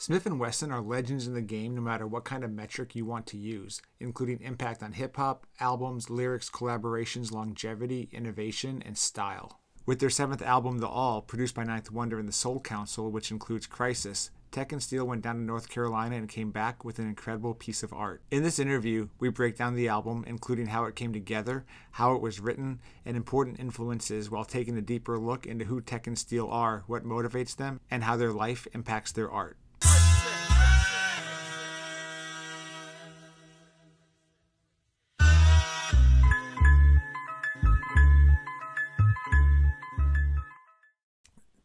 Smif-N-Wessun are legends in the game no matter what kind of metric you want to use, including impact on hip hop, albums, lyrics, collaborations, longevity, innovation, and style. With their seventh album, The All, produced by Ninth Wonder and the Soul Council, which includes Khrysis, Tek and Steele went down to North Carolina and came back with an incredible piece of art. In this interview, we break down the album, including how it came together, how it was written, and important influences while taking a deeper look into who Tek and Steele are, what motivates them, and how their life impacts their art.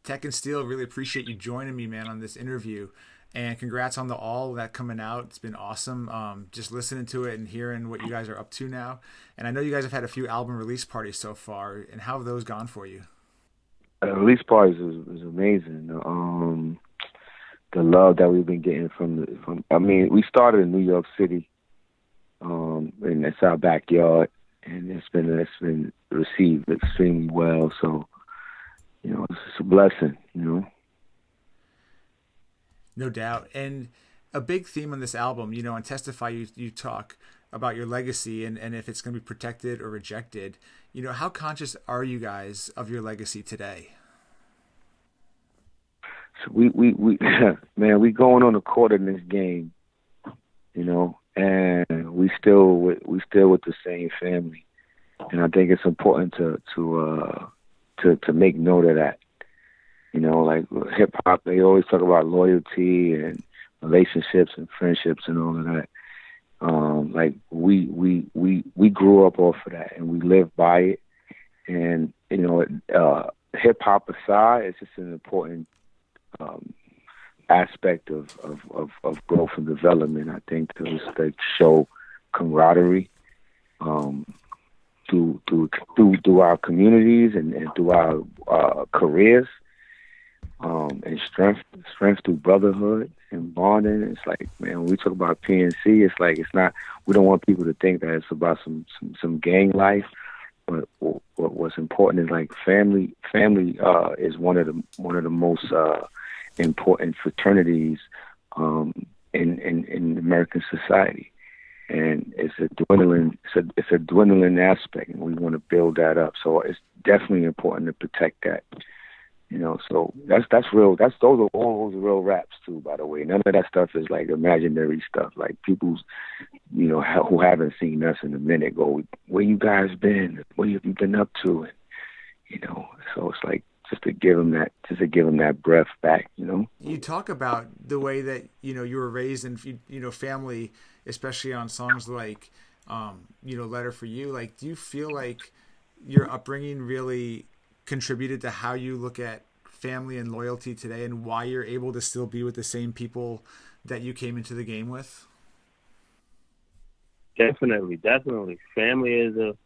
Tek and Steele, really appreciate you joining me, man, on this interview. And congrats on the all that coming out. It's been awesome. Um, just listening to it and hearing what you guys are up to now. And I know you guys have had a few album release parties so far. And how have those gone for you? Uh, release parties is, is amazing. Um, the love that we've been getting from the from. I mean, we started in New York City, um, and it's our backyard, and it's been it's been received extremely well. So you know, it's a blessing, you know. No doubt. And a big theme on this album, you know, on Testify, you, you talk about your legacy and, and if it's going to be protected or rejected. You know, how conscious are you guys of your legacy today? So we, we, we man, we going on a quarter in this game, you know, and we still, we still with the same family. And I think it's important to, to, uh, to to make note of that. You know, like hip hop, they always talk about loyalty and relationships and friendships and all of that. Um, like we we we we grew up off of that and we live by it. And you know, uh, hip hop aside, it's just an important um, aspect of, of, of, of growth and development. I think to, to show camaraderie. Um, through through through through our communities and, and through our uh, careers, um, and strength strength through brotherhood and bonding. It's like man, when we talk about PNC, it's like it's not. We don't want people to think that it's about some some, some gang life. But what, what's important is like family. Family uh, is one of the one of the most uh, important fraternities um, in, in in American society and it's a dwindling it's a it's a dwindling aspect and we want to build that up. So it's definitely important to protect that you know so that's that's real that's those are all those real raps too by the way. None of that stuff is like imaginary stuff. Like people's you know who haven't seen us in a minute go where you guys been? What have you been up to? And you know so it's like just to give them that just to give them that breath back you know? You talk about the way that you know you were raised in you know family especially on songs like um, you know letter for you like do you feel like your upbringing really contributed to how you look at family and loyalty today and why you're able to still be with the same people that you came into the game with? Definitely definitely. Family is a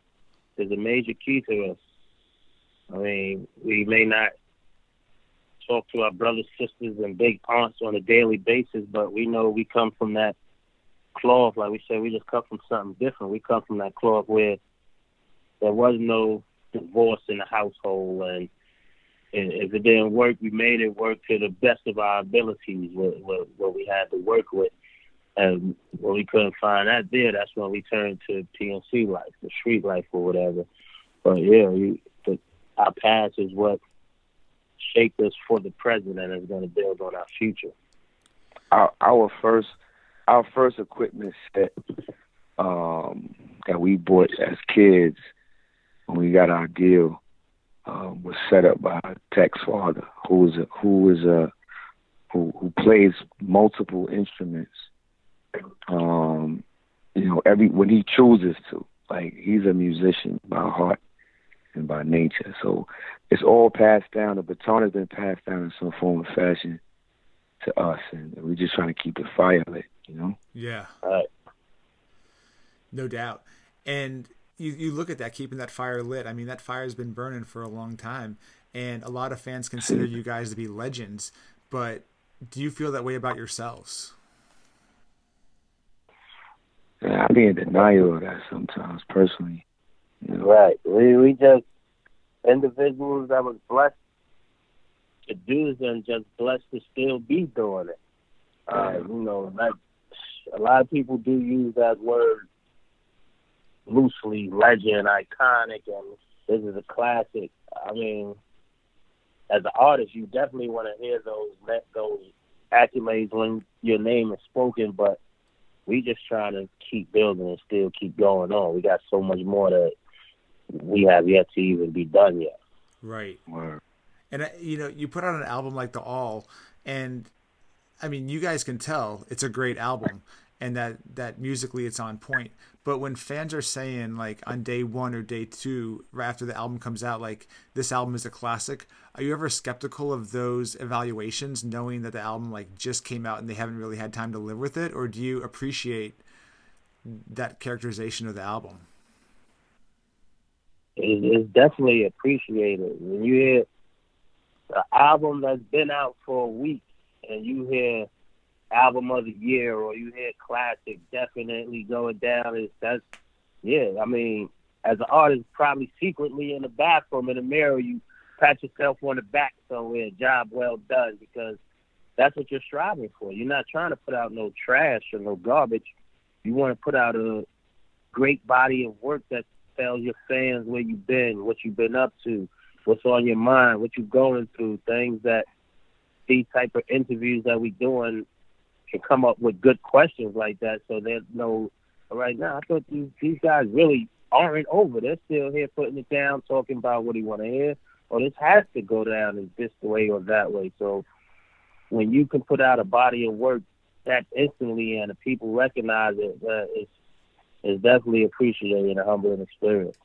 is a major key to us i mean we may not talk to our brothers sisters and big aunts on a daily basis but we know we come from that cloth, like we said, we just come from something different. We come from that cloth where there was no divorce in the household, and, if it didn't work, we made it work to the best of our abilities. What, what, what we had to work with, and when we couldn't find that there, that's when we turned to PNC life, the street life, or whatever. But yeah, the, our past is what shaped us for the present, and is going to build on our future. Our, our first our first equipment set um, that we bought as kids when we got our deal um, was set up by Tek's father, who is a, who is a who, who plays multiple instruments. Um, you know, every when he chooses to, like he's a musician by heart and by nature. So it's all passed down. The baton has been passed down in some form or fashion to us, and we're just trying to keep the fire lit you know? Yeah. Right. No doubt. And you, you look at that, keeping that fire lit. I mean, that fire has been burning for a long time. And a lot of fans consider you guys to be legends. But do you feel that way about yourselves? Yeah, I be in denial of that sometimes, personally. Right. We we just individuals that was blessed to do and just blessed to still be doing it. Uh, you know, like a lot of people do use that word loosely, legend, iconic, and this is a classic. I mean, as an artist, you definitely want to hear those let those accolades when your name is spoken, but we just trying to keep building and still keep going on. We got so much more that we have yet to even be done yet. Right. Word. And uh, you know, you put out an album like The All, and I mean, you guys can tell it's a great album, and that that musically it's on point. But when fans are saying like on day one or day two, right after the album comes out, like this album is a classic, are you ever skeptical of those evaluations, knowing that the album like just came out and they haven't really had time to live with it, or do you appreciate that characterization of the album? It's definitely appreciated. When you hear an album that's been out for a week and you hear album of the year or you hear classic definitely going down is that's yeah i mean as an artist probably secretly in the bathroom in the mirror you pat yourself on the back somewhere job well done because that's what you're striving for. You're not trying to put out no trash or no garbage. You want to put out a great body of work that tells your fans where you've been what you've been up to what's on your mind what you're going through things that these type of interviews that we doing can come up with good questions like that. So there's no right now. I thought these these guys really aren't over. They're still here putting it down, talking about what he want to hear. Or this has to go down in this way or that way. So when you can put out a body of work that instantly and the people recognize it, uh, it's it's definitely appreciated and a humbling experience.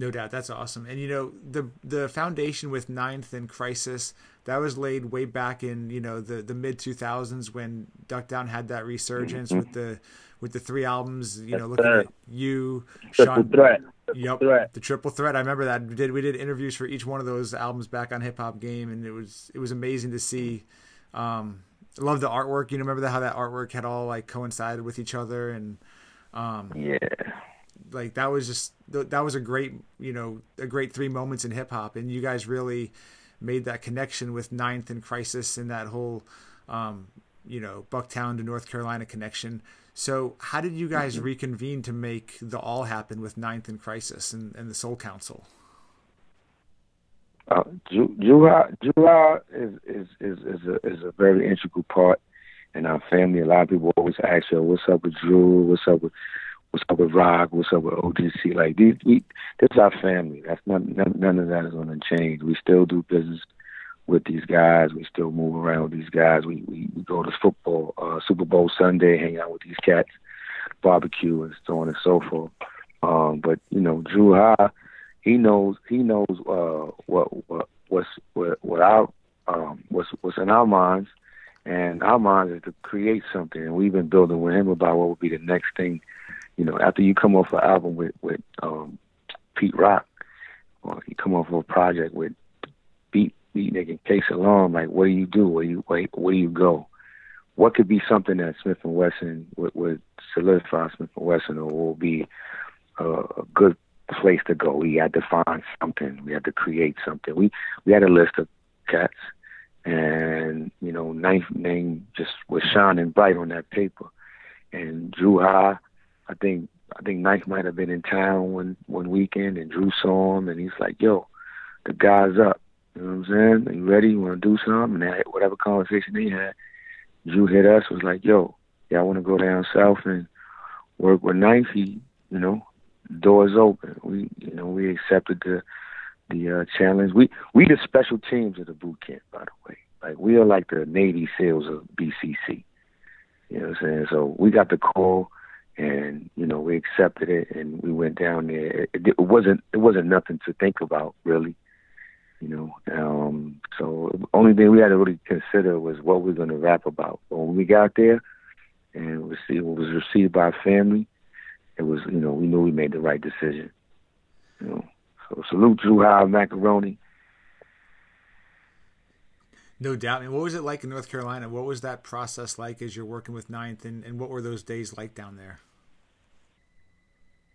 No doubt, that's awesome. And you know, the the foundation with Ninth and Khrysis that was laid way back in you know the the mid two thousands when Duck Down had that resurgence mm-hmm. with the with the three albums. You know, looking at you, triple Sean, threat. Yep, threat. the triple threat. I remember that we did we did interviews for each one of those albums back on Hip Hop Game, and it was it was amazing to see. Um, I love the artwork. You know, remember that how that artwork had all like coincided with each other and. Um, yeah like that was just that was a great you know a great three moments in hip hop, and you guys really made that connection with Ninth and Khrysis and that whole um, you know Bucktown to North Carolina connection. So how did you guys mm-hmm. reconvene to make the all happen with Ninth and Khrysis and, and the Soul Council? Uh, Dru Ha, Juha is, is is is a is a very integral part in our family. A lot of people always ask, "Yo, what's up with Drew? What's up with what's up with Rock, what's up with OGC. Like these, we this is our family. That's not none, none of that is going to change. We still do business with these guys. We still move around with these guys. We we, we go to football, uh, Super Bowl Sunday, hang out with these cats, barbecue, and so on and so forth. Um, but you know, Dru Ha, he knows he knows uh, what what what's what what our um, what's what's in our minds. And our minds is to create something, and we've been building with him about what would be the next thing you know, after you come off an album with with um, Pete Rock, or you come off of a project with Beat Beatnick and K-Salaam, like what do you do? Where you where, where do you go? What could be something that Smif-N-Wessun would, would solidify Smif-N-Wessun, or will be a, a good place to go? We had to find something. We had to create something. We we had a list of cats, and you know, ninth name just was shining bright on that paper. And Dru Ha I think I think Ninth might have been in town one one weekend and Drew saw him and he's like, "Yo, the guy's up." You know what I'm saying? Are you ready? You want to do something? And that, whatever conversation they had, Drew hit us was like, "Yo, yeah, I want to go down south and work with Ninth." He, you know, doors open. We, you know, we accepted the the uh, challenge. We we the special teams of the boot camp, by the way. Like we are like the Navy SEALs of BCC. You know what I'm saying? So we got the call and you know we accepted it and we went down there. It, it wasn't it wasn't nothing to think about really, you know. Um, so only thing we had to really consider was what we are going to rap about. But when we got there and received, was received by family, it was you know we knew we made the right decision. You know, so salute Drew High Macaroni. No doubt. And what was it like in North Carolina? What was that process like as you're working with Ninth, and, and what were those days like down there?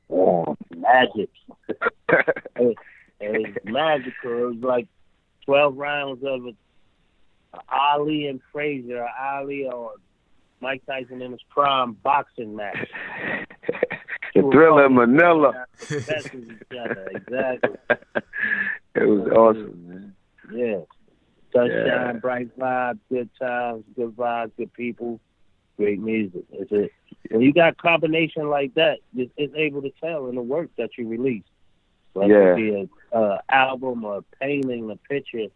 Oh, magic. it, it was magical. It was like 12 rounds of it. Ali and Frazier, Ali or Mike Tyson in his prime boxing match. the Thrilla in Manila. exactly. it was awesome, man. Yeah. Sunshine, yeah. bright vibes, good times, good vibes, good people, great music. It's it. When you got combination like that, it's, it's able to tell in the work that you release. Whether yeah. it be a uh, album or a painting, a picture,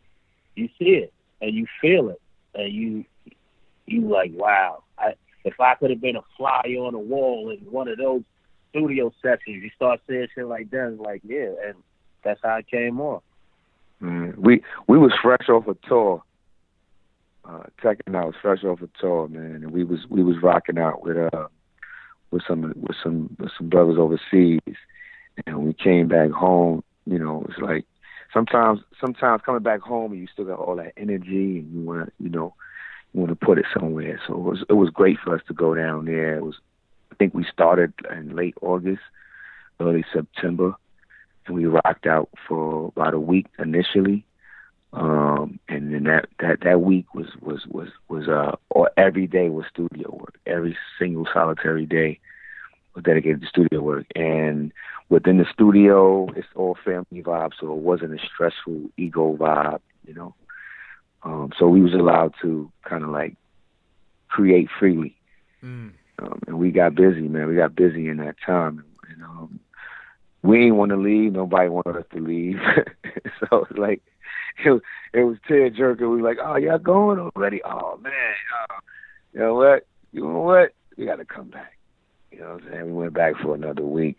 you see it and you feel it, and you you like, wow. I, if I could have been a fly on the wall in one of those studio sessions, you start saying shit like that. It's like, yeah, and that's how it came on. Mm, we we was fresh off a tour. Uh, checking out was fresh off a tour, man, and we was we was rocking out with uh with some with some with some brothers overseas, and we came back home. You know, it's like sometimes sometimes coming back home and you still got all that energy and you want to you know want to put it somewhere. So it was it was great for us to go down there. It was I think we started in late August, early September, and we rocked out for about a week initially. Um, and then that, that, that week was, was, was, was, uh, or every day was studio work. Every single solitary day was dedicated to studio work. And within the studio, it's all family vibe. So it wasn't a stressful ego vibe, you know? Um, so we was allowed to kind of like create freely. Mm. Um, and we got busy, man. We got busy in that time. And, um, we ain't want to leave. Nobody wanted us to leave. so it's like it was, it was tear jerking. We were like, oh, y'all going already? Oh man, uh, you know what? You know what? We got to come back. You know what I'm saying? We went back for another week.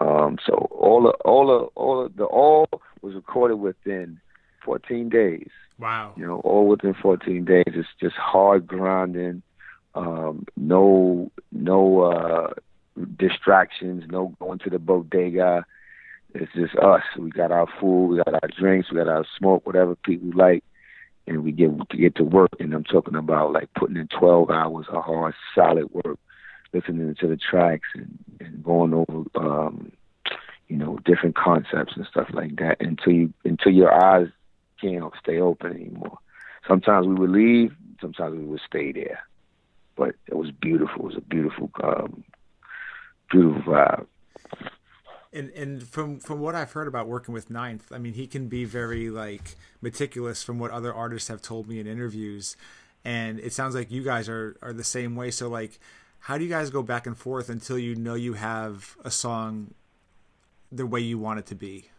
Um, so all the all the all the all was recorded within 14 days. Wow. You know, all within 14 days. It's just hard grinding. Um, no no uh distractions, no going to the bodega. It's just us. We got our food, we got our drinks, we got our smoke, whatever people like, and we get to get to work. And I'm talking about like putting in 12 hours of hard, solid work, listening to the tracks and, and going over, um, you know, different concepts and stuff like that until you until your eyes can't stay open anymore. Sometimes we would leave, sometimes we would stay there. But it was beautiful. It was a beautiful um, beautiful vibe. And and from from what I've heard about working with Ninth, I mean he can be very like meticulous from what other artists have told me in interviews. And it sounds like you guys are are the same way. So like how do you guys go back and forth until you know you have a song the way you want it to be?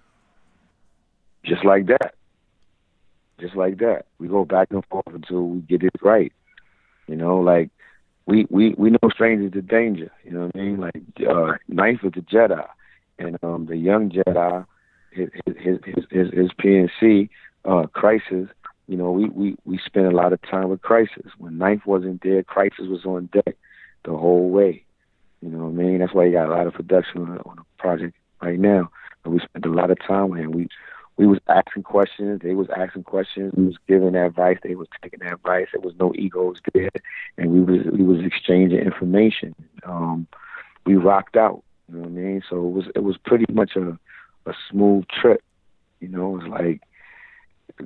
Just like that. Just like that. We go back and forth until we get it right. You know, like we we we know strangers to danger. You know what I mean? Like uh, Ninth with the Jedi, and um, the young Jedi, his his his his, his PNC uh, Khrysis. You know, we we we spent a lot of time with Khrysis. When Ninth wasn't there, Khrysis was on deck the whole way. You know what I mean? That's why you got a lot of production on, on the project right now. And we spent a lot of time with him. We we was asking questions, they was asking questions, we was giving advice, they was taking advice. There was no egos there, and we was we was exchanging information. Um, we rocked out, you know what I mean. So it was it was pretty much a a smooth trip. You know, it was like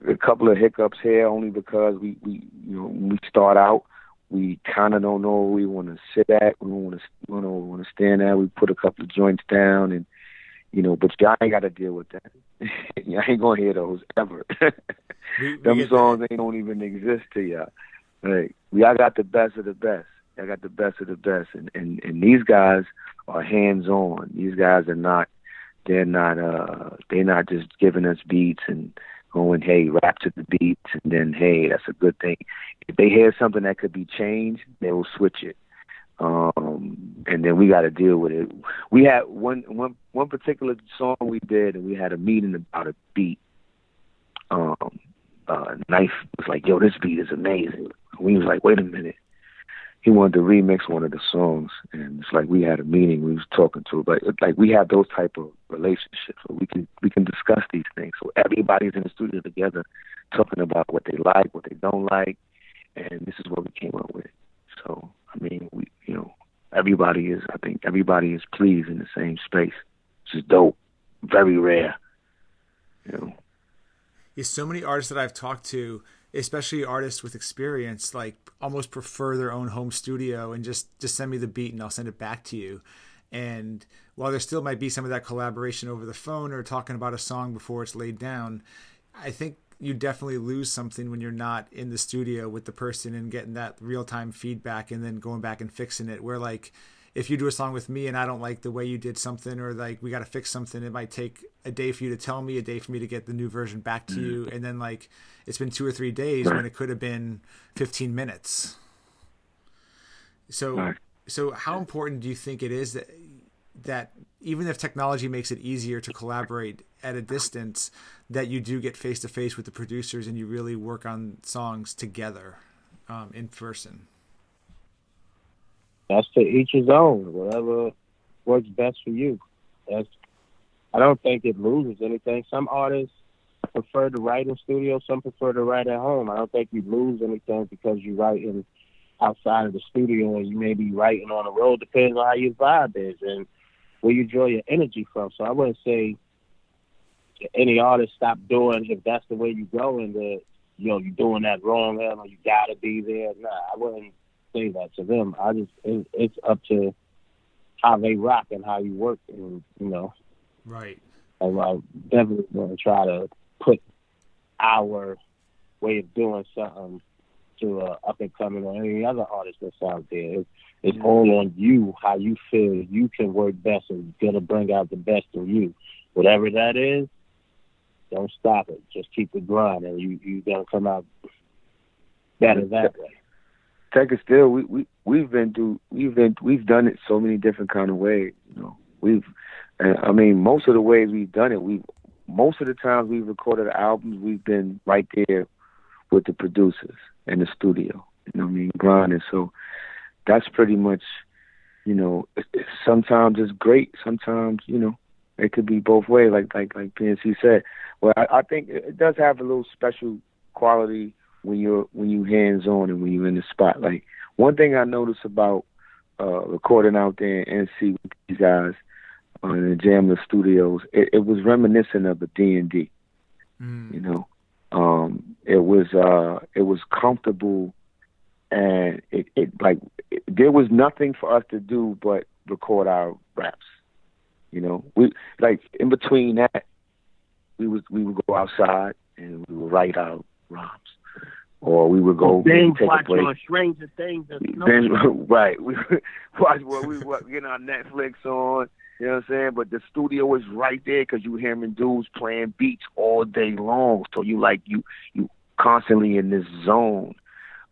a couple of hiccups here, only because we we you know when we start out, we kind of don't know where we want to sit at, we want to we want to stand at. We put a couple of joints down and you know, but y'all ain't got to deal with that. y'all ain't gonna hear those ever. we, we Them songs that. ain't don't even exist to y'all. Like, y'all got the best of the best. Y'all got the best of the best, and and and these guys are hands on. These guys are not. They're not. Uh, they're not just giving us beats and going, hey, rap to the beats, and then hey, that's a good thing. If they hear something that could be changed, they will switch it um, and then we got to deal with it. We had one one one particular song we did, and we had a meeting about a beat. Um, uh, Ninth was like, "Yo, this beat is amazing." We was like, "Wait a minute." He wanted to remix one of the songs, and it's like we had a meeting. We was talking to, but like we have those type of relationships where we can we can discuss these things. So everybody's in the studio together, talking about what they like, what they don't like, and this is what we came up with. So I mean, we, you know, everybody is. I think everybody is pleased in the same space, which is dope. Very rare. You know. Yeah, so many artists that I've talked to especially artists with experience, like almost prefer their own home studio and just just send me the beat and I'll send it back to you. And while there still might be some of that collaboration over the phone or talking about a song before it's laid down, I think you definitely lose something when you're not in the studio with the person and getting that real time feedback and then going back and fixing it. Where like if you do a song with me and I don't like the way you did something or like we got to fix something, it might take a day for you to tell me, a day for me to get the new version back to mm. you, and then like it's been two or three days when it could have been 15 minutes. So, so how important do you think it is that that even if technology makes it easier to collaborate at a distance, that you do get face to face with the producers and you really work on songs together um, in person? that's to each his own. Whatever works best for you. That's. I don't think it loses anything. Some artists prefer to write in studio. Some prefer to write at home. I don't think you lose anything because you write in outside of the studio and you may be writing on the road. Depends on how your vibe is and where you draw your energy from. So I wouldn't say any artist stop doing if that's the way you go and that you know you're doing that wrong or you gotta be there. Nah, I wouldn't say that to them. I just it, it's up to how they rock and how you work, and you know. Right. And I definitely to try to put our way of doing something to uh, up and coming or any other artist that's out there. It's, it's yeah. all on you how you feel you can work best and gonna bring out the best in you. Whatever that is, don't stop it. Just keep the grind, and you you gonna come out better that way. Tech still we we we've been through we've been we've done it so many different kind of ways. You know, we've I mean most of the ways we've done it, we most of the times we've recorded albums, we've been right there with the producers in the studio. You know what I mean, grinding. So that's pretty much, you know, sometimes it's great. Sometimes you know it could be both ways. Like like like PNC said. Well, I, I think it does have a little special quality when you're when you hands on and when you're in the spot. Like one thing I noticed about uh, recording out there in NC with these guys uh, in the Jamla Studios, it, it was reminiscent of the D and D. Mm. You know, um, it was uh, it was comfortable, and it, it like it, there was nothing for us to do but record our raps. You know, we like in between that, we would we would go outside and we would write our rhymes or we would go binge watch on Stranger Things. Binge, right, we watch what we what, get our Netflix on. You know what I'm saying? But the studio is right there because you hearing dudes playing beats all day long. So you like you you constantly in this zone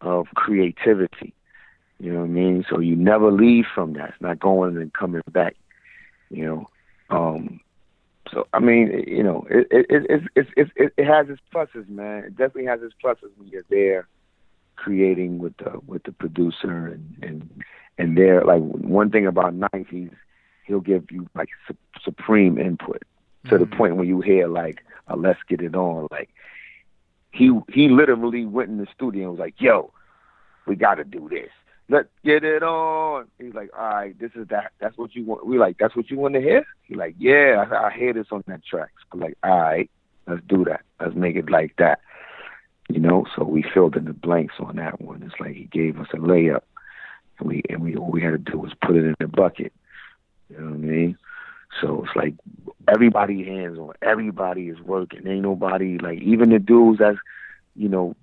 of creativity. You know what I mean? So you never leave from that. It's not going and coming back. You know, um, so I mean, you know, it it it it it, it, it has its pluses, man. It definitely has its pluses when you're there creating with the with the producer and and and there like one thing about Ninth, he's he'll give you like su- supreme input to mm-hmm. the point where you hear like, uh, "Let's get it on." Like he he literally went in the studio and was like, "Yo, we got to do this." let's get it on. He's like, all right, this is that. That's what you want. We like, that's what you want to hear. He's like, yeah, I, I hear this on that track. So like, all right, let's do that. Let's make it like that. You know, so we filled in the blanks on that one. It's like he gave us a layup, and we and we all we had to do was put it in the bucket. You know what I mean? So it's like everybody hands on. Everybody is working. Ain't nobody like even the dudes that's you know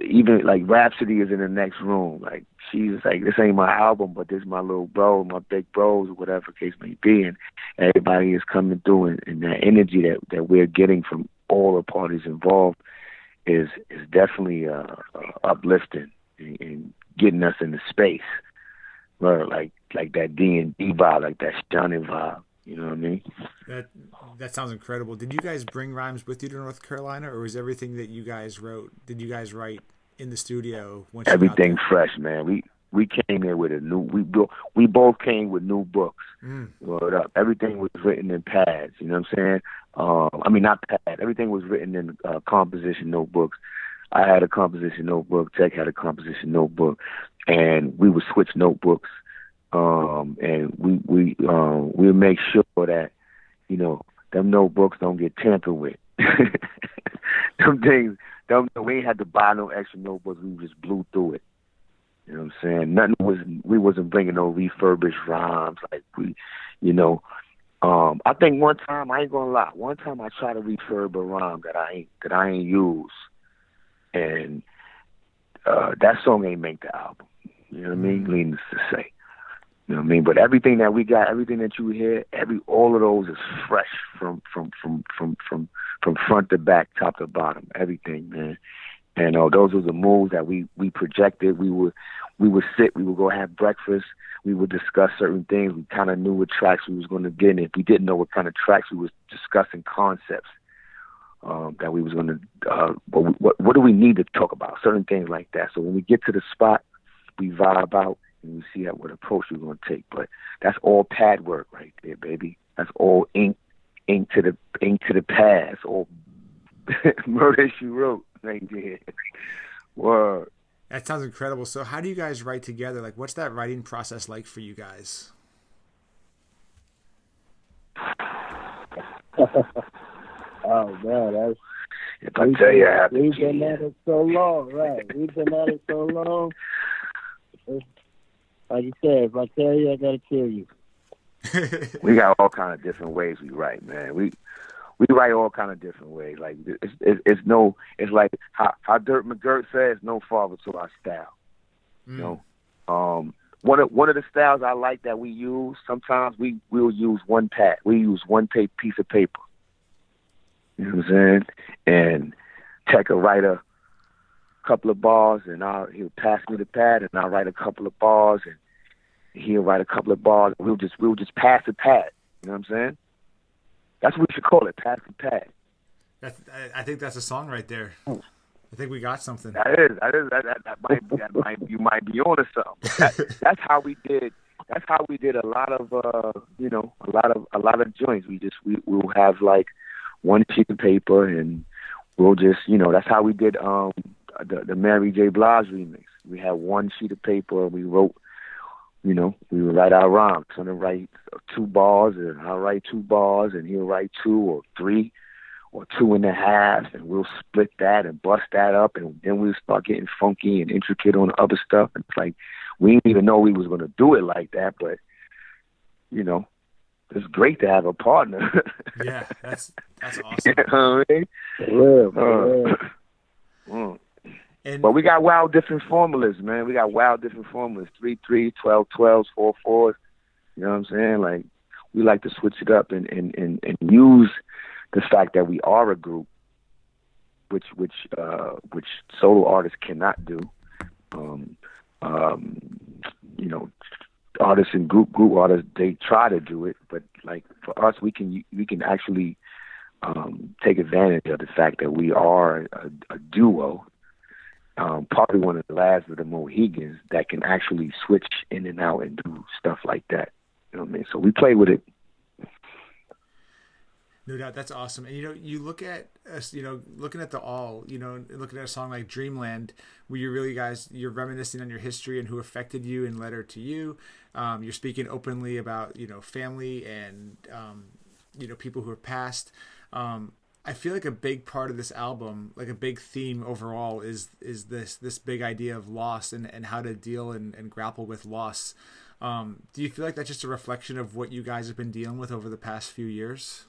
even like Rhapsody is in the next room. Like she's like, this ain't my album, but this is my little bro, my big bros, whatever case may be. And everybody is coming through, and, and that energy that that we're getting from all the parties involved is is definitely uh, uh, uplifting and, and getting us in the space, where like like that D and D vibe, like that stunning vibe. You know what I mean? That that sounds incredible. Did you guys bring rhymes with you to North Carolina, or was everything that you guys wrote? Did you guys write in the studio? everything fresh, man. We we came here with a new. We we both came with new books. Mm. Word up. Everything was written in pads. You know what I'm saying? Um, I mean, not pad. Everything was written in uh, composition notebooks. I had a composition notebook. Tek had a composition notebook, and we would switch notebooks um, and we we um, we'll make sure that you know them notebooks don't get tampered with. them things them, we ain't had to buy no extra notebooks. We just blew through it. You know what I'm saying? Nothing was we wasn't bringing no refurbished rhymes like we, you know. Um, I think one time I ain't gonna lie. One time I tried to refurb a rhyme that I ain't that I ain't used, and uh, that song ain't make the album. You know what I mean? Mm-hmm. Needless to say. You know what I mean? But everything that we got, everything that you hear, every all of those is fresh from from from from from from front to back, top to bottom, everything, man. And uh, those were the moves that we we projected. We would we would sit, we would go have breakfast, we would discuss certain things. We kind of knew what tracks we was going to get, and if we didn't know what kind of tracks, we was discussing concepts um, that we was going to. Uh, what, what what do we need to talk about? Certain things like that. So when we get to the spot, we vibe out and we see what approach we're going to take. But that's all pad work right there, baby. That's all ink ink to the ink to the pad. All murder she wrote right there. Word. That sounds incredible. So, how do you guys write together? Like, what's that writing process like for you guys? oh man, that's. If I tell you, I we've been at it so long, right? We've been at it so long. Like you said, if I tell you, I gotta kill you. we got all kind of different ways we write, man. We we write all kind of different ways. Like it's, it's, it's no, it's like how, how Dirt McGirt says, no father to our style. Mm. You know, um, one of one of the styles I like that we use. Sometimes we we'll use one pad. We use one pay, piece of paper. You know what I'm saying? And Tek will write a couple of bars, and I'll he'll pass me the pad, and I'll write a couple of bars, and he'll write a couple of bars. We'll just we'll just pass the pad. You know what I'm saying? That's what we should call it, pass the pad. That's, I think that's a song right there. I think we got something. That is. That is. That, that, that might. That might. You might be on to something. That, that's how we did. That's how we did a lot of. uh You know, a lot of a lot of joints. We just we we'll have like one sheet of paper and we'll just you know that's how we did um the the Mary J Blige remix. We had one sheet of paper and we wrote you know, we would write our rhymes. I'm gonna write two bars, and I'll write two bars, and he'll write two or three or two and a half, and we'll split that and bust that up, and then we'll start getting funky and intricate on the other stuff. And it's like we didn't even know we was gonna do it like that, but you know, it's great to have a partner. yeah, that's that's awesome. you know I mean? Yeah, uh, mm. And, but we got wild different formulas, man. We got wild different formulas. Three three, twelve twelves, four fours. You know what I'm saying? Like we like to switch it up and, and, and, and use the fact that we are a group, which which uh, which solo artists cannot do. Um, um, you know, artists and group group artists they try to do it, but like for us, we can we can actually um, take advantage of the fact that we are a, a duo um, probably one of the last of the Mohegans that can actually switch in and out and do stuff like that. You know what I mean? So we play with it. No doubt, that's awesome. And you know, you look at us, you know, looking at the all, you know, looking at a song like Dreamland, where you really guys, you're reminiscing on your history and who affected you in letter to you. Um, you're speaking openly about, you know, family and, um, you know, people who are passed. Um, I feel like a big part of this album, like a big theme overall, is is this this big idea of loss and, and how to deal and, and grapple with loss. Um, do you feel like that's just a reflection of what you guys have been dealing with over the past few years?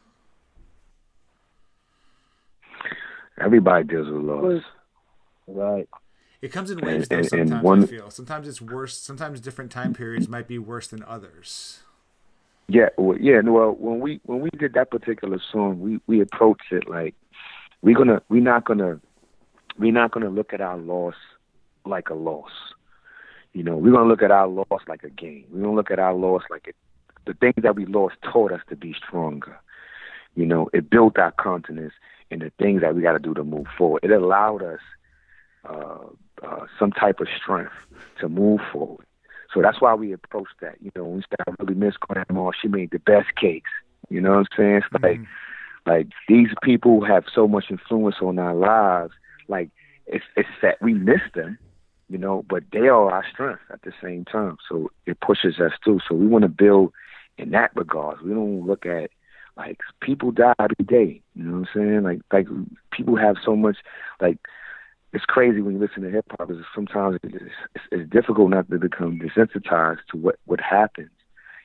Everybody deals with loss. Right. It comes in waves, though. Sometimes one, I feel. Sometimes it's worse. Sometimes different time periods might be worse than others. Yeah, well, yeah. Well, when we when we did that particular song, we we approached it like we're gonna we're not gonna we're not gonna look at our loss like a loss. You know, we're gonna look at our loss like a gain. We're gonna look at our loss like it, the things that we lost taught us to be stronger. You know, it built our confidence in the things that we got to do to move forward. It allowed us uh, uh, some type of strength to move forward. So that's why we approached that. You know, we started really miss grandma. She made the best cakes. You know what I'm saying? It's like, mm-hmm. like these people have so much influence on our lives. Like it's it's that we miss them, you know, but they are our strength at the same time. So it pushes us too. So we want to build in that regard. We don't look at like people die every day. You know what I'm saying? Like like people have so much like it's crazy when you listen to hip hop. Because sometimes it's, it's, it's difficult not to become desensitized to what what happens.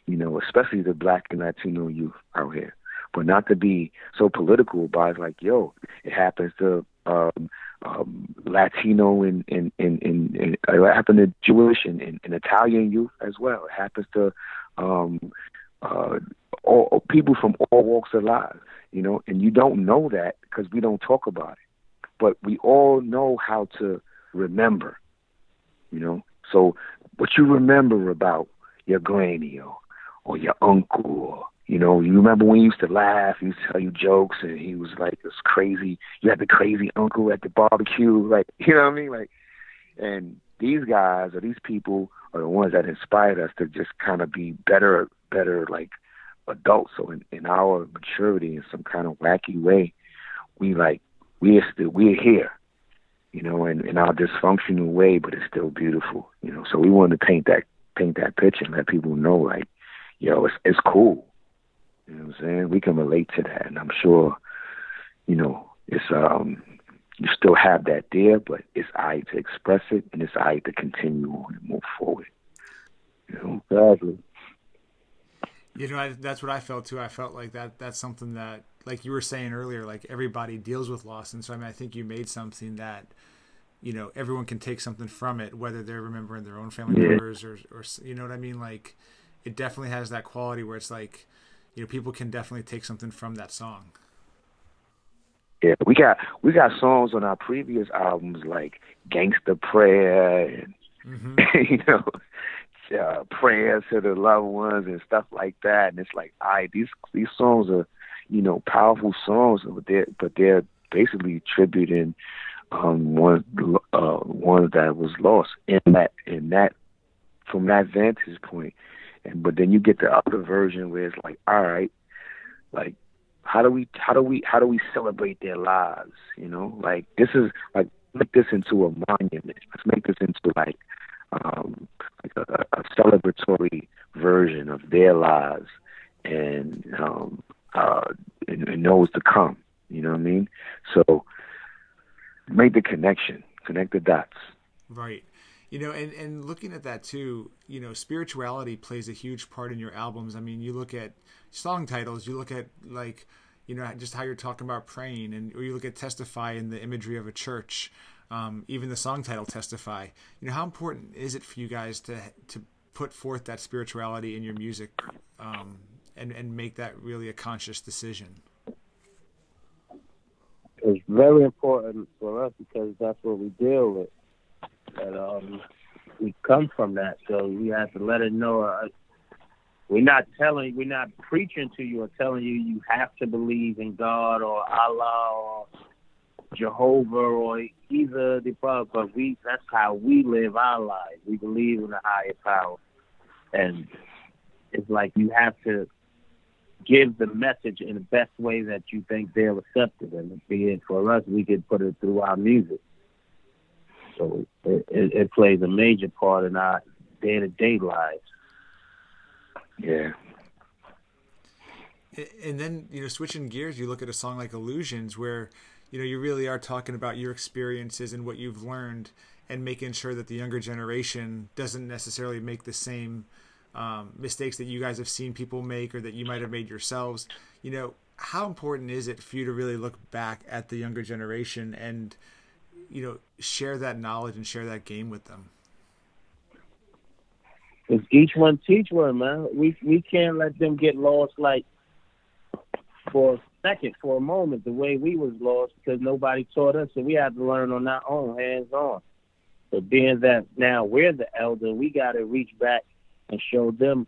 You know, especially the black and Latino youth out here. But not to be so political about it, like, yo, it happens to um, um, Latino and and and, and, and it happened to Jewish and, and, and Italian youth as well. It happens to um, uh, all, people from all walks of life, you know, and you don't know that because we don't talk about it. But we all know how to remember, you know. So what you remember about your granny or, or your uncle or you know, you remember when you used to laugh, he used to tell you jokes, and he was like this crazy. You had the crazy uncle at the barbecue, like you know what I mean, like. And these guys or these people are the ones that inspired us to just kind of be better, better like adults. So in, in our maturity, in some kind of wacky way, we like we're still we're here, you know, in, in our dysfunctional way, but it's still beautiful, you know. So we wanted to paint that paint that picture and let people know, like, yo, it's it's cool you know what I'm saying? We can relate to that, and I'm sure, you know, it's um, you still have that there, but it's I to express it, and it's I to continue on and move forward. You know, exactly. You know, I, that's what I felt too. I felt like that. That's something that, like you were saying earlier, like everybody deals with loss, and so I mean, I think you made something that, you know, everyone can take something from it, whether they're remembering their own family yeah. members or, or you know what I mean. Like, it definitely has that quality where it's like you know people can definitely take something from that song. Yeah, we got we got songs on our previous albums like "Gangsta Prayer" and mm-hmm. you know uh, prayers to the loved ones and stuff like that. And it's like, I right, these these songs are you know powerful songs, but they're but they're basically tributing um, one uh, one that was lost in that in that from that vantage point. And but then you get the other version where it's like, all right, like how do we how do we how do we celebrate their lives? You know, like this is like make this into a monument. Let's make this into like um like a, a celebratory version of their lives and um uh and, and those to come. You know what I mean? So make the connection, connect the dots. Right you know and and looking at that too you know spirituality plays a huge part in your albums i mean you look at song titles you look at like you know just how you're talking about praying and or you look at testify in the imagery of a church um, even the song title testify you know how important is it for you guys to to put forth that spirituality in your music um, and and make that really a conscious decision it's very important for us because that's what we deal with and um, we come from that, so we have to let it know. Uh, we're not telling, we're not preaching to you or telling you you have to believe in God or Allah or Jehovah or either the above, but we that's how we live our lives. We believe in the higher power, and it's like you have to give the message in the best way that you think they'll accept it. And be it for us, we could put it through our music. So it, it, it plays a major part in our day to day lives. Yeah. And then, you know, switching gears, you look at a song like Illusions where, you know, you really are talking about your experiences and what you've learned and making sure that the younger generation doesn't necessarily make the same um, mistakes that you guys have seen people make or that you might have made yourselves. You know, how important is it for you to really look back at the younger generation and you know share that knowledge and share that game with them Cause each one teach one, man. We we can't let them get lost like for second, for a moment, the way we was lost because nobody taught us, and we had to learn on our own, hands on. So being that now we're the elder, we got to reach back and show them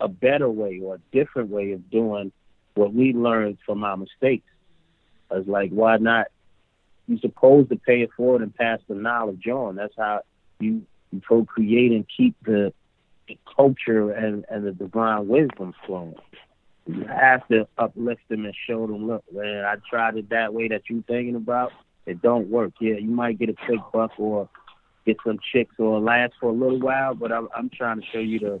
a better way or a different way of doing what we learned from our mistakes. It's like why not you're supposed to pay it forward and pass the knowledge on. That's how you, procreate and keep the, the culture and, and the divine wisdom flowing. You have to uplift them and show them, look, man, I tried it that way that you're thinking about. It don't work. Yeah, you might get a quick buck or get some chicks or last for a little while, but I'm, I'm trying to show you the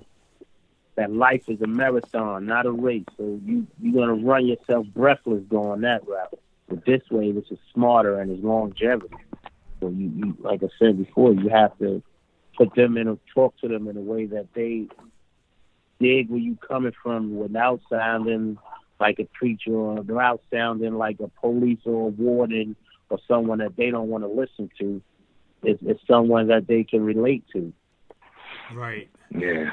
that life is a marathon, not a race. So you you're gonna run yourself breathless going that route. But this way, this is smarter and is longevity. So you, you, like I said before, you have to put them in, a, talk to them in a way that they dig where you coming from without sounding like a preacher or without sounding like a police or a warden or someone that they don't want to listen to. It's, it's someone that they can relate to. Right. Yeah.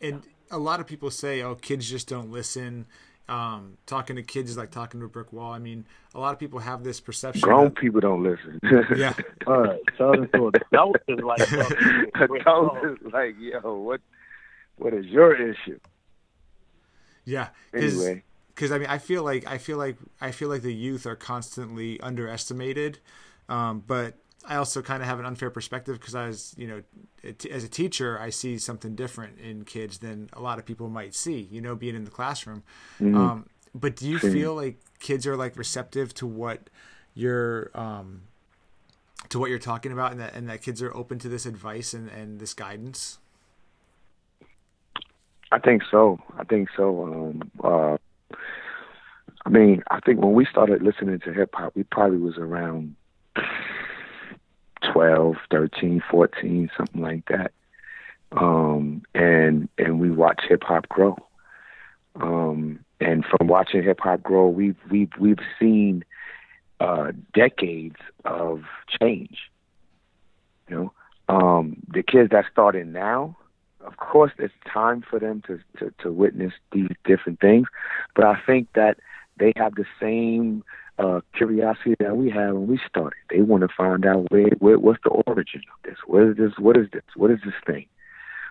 And a lot of people say, "Oh, kids just don't listen." Um, talking to kids is like talking to a brick wall. I mean, a lot of people have this perception. Grown that, people don't listen. yeah. All right. Talking to adults is like talking to a brick wall. adults is like, yo, what, what is your issue? Yeah. Cause, Anyway, because I mean, I feel like I feel like I feel like the youth are constantly underestimated, um, but I also kind of have an unfair perspective because I was, you know, as a teacher, I see something different in kids than a lot of people might see. You know, being in the classroom. Um, but do you Same. feel like kids are like receptive to what you're um, to what you're talking about, and that and that kids are open to this advice and, and this guidance? I think so. I think so. Um, uh, I mean, I think when we started listening to hip hop, we probably was around 12, 13, 14, something like that. Um, and and we watch hip hop grow. Um, and from watching hip hop grow, we've we've we've seen uh, decades of change. You know, um, the kids that started now, of course, it's time for them to, to, to witness these different things. But I think that they have the same uh, curiosity that we had when we started. They want to find out where, where what's the origin of this. What is this? What is this? What is this thing?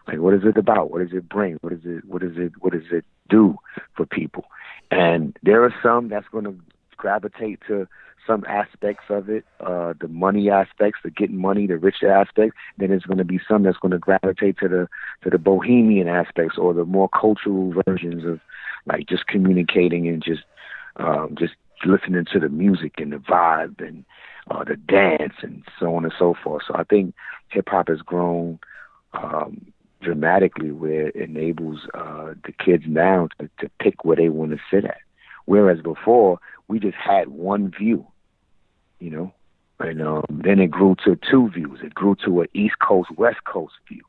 Like, what is it about? What does it bring? What is it? What is it? What does it do for people? And there are some that's going to gravitate to some aspects of it, uh, the money aspects, the getting money, the rich aspect. Then there's going to be some that's going to gravitate to the to the bohemian aspects or the more cultural versions of like just communicating and just um, just listening to the music and the vibe and uh, the dance and so on and so forth. So I think hip hop has grown um, dramatically where it enables uh, the kids now to, to pick where they want to sit at. Whereas before we just had one view, you know, and um, then it grew to two views. It grew to an East Coast West Coast view,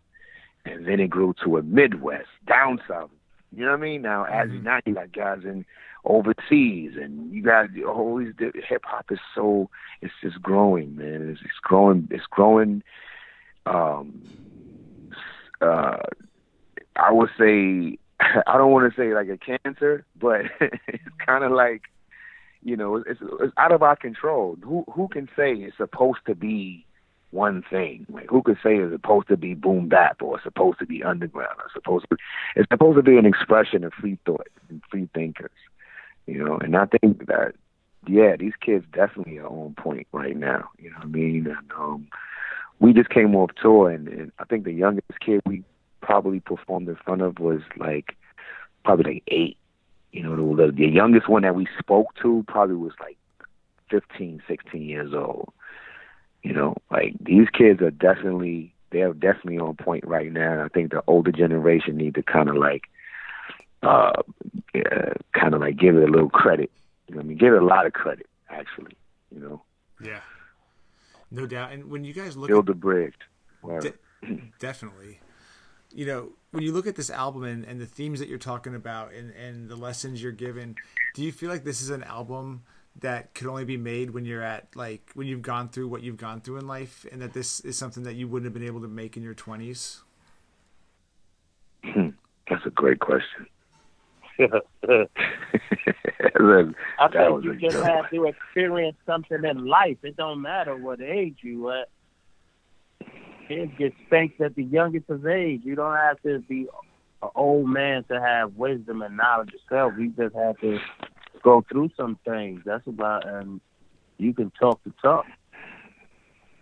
and then it grew to a Midwest down south. You know what I mean? Now, as Mhm. now you got guys in overseas, and you got all these hip hop is so it's just growing, man. It's, it's growing. It's growing. Um, uh, I would say I don't want to say like a cancer, but it's kind of like you know it's, it's out of our control. Who who can say it's supposed to be one thing? Like who could say it's supposed to be boom bap or supposed to be underground or supposed to be, it's supposed to be an expression of free thought and free thinkers, you know. And I think that yeah, these kids definitely are on point right now. You know what I mean? And um, we just came off tour, and, and I think the youngest kid we probably performed in front of was like probably like eight. You know, the, the youngest one that we spoke to probably was like 15, 16 years old. You know, like these kids are definitely they're definitely on point right now. And I think the older generation need to kind of like uh, uh kind of like give it a little credit. You know, I mean, give it a lot of credit actually. You know, Yeah. No doubt. And when you guys look build at the bridge. De- definitely. You know, when you look at this album and, and the themes that you're talking about and, and the lessons you're given, do you feel like this is an album that could only be made when you're at like when you've gone through what you've gone through in life and that this is something that you wouldn't have been able to make in your 20s? Hmm. That's a great question. I Look, That think you just good have to experience something in life. It don't matter what age you at. Kids get spanked at the youngest of age. You don't have to be an old man to have wisdom and knowledge yourself. You just have to go through some things. That's about, and you can talk the talk.